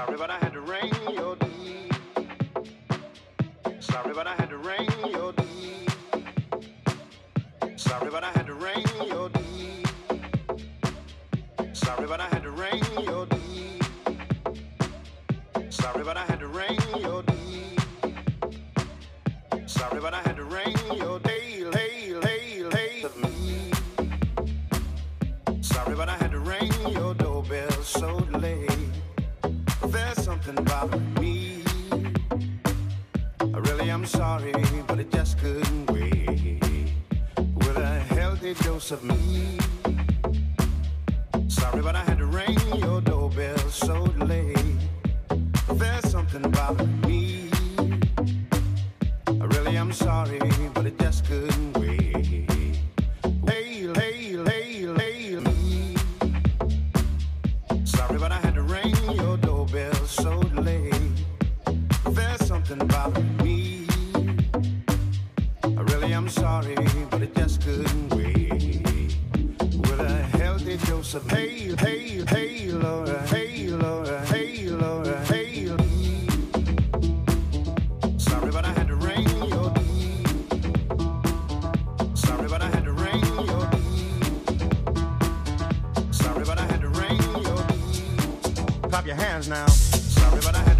Sorry, but I had to ring your D. Sorry, but I had to ring your D. Sorry, but I had to ring your D. Sorry, but I had to ring your D. Sorry, but I had to ring your D. Day, lay, lay, lay me. Sorry, but I had to ring your a dose of me. Sorry, but I had to ring your doorbell so late. There's something about me. I really am sorry, but it just couldn't wait. Lay, lay, lay, lay me. Sorry, but I had to ring your doorbell so late. There's something about me. I really am sorry, but it just couldn't wait. Lady Joseph. Hey, hey, hey, Laura. Hey, Laura. Hey, Laura. Hey. Sorry, but I had to ring your. Sorry, but I had to ring your. Sorry, but I had to ring your. Pop your hands now. Sorry, but I had.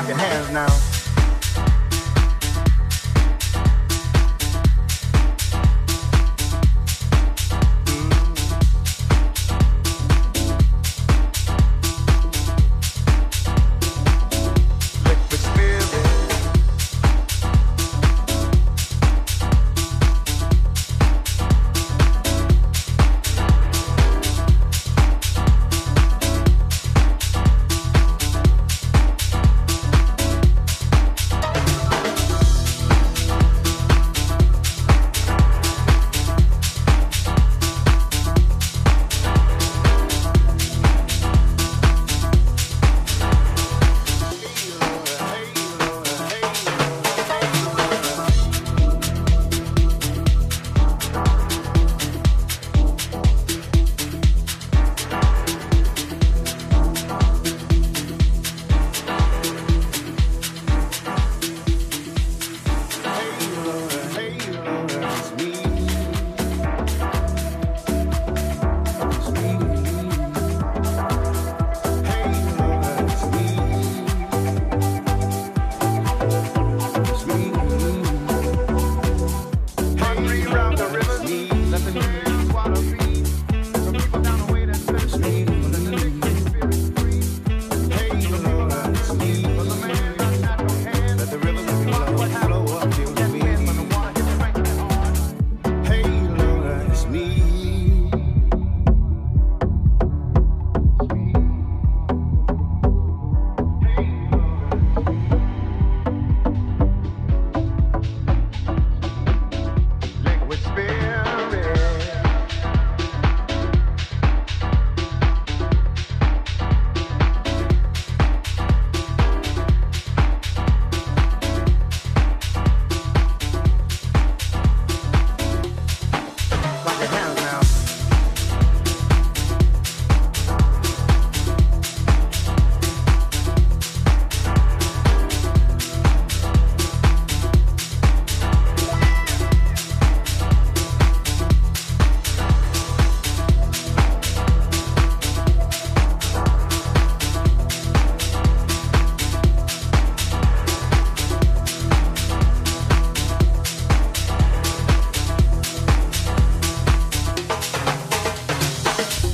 clapping hands now. Bye.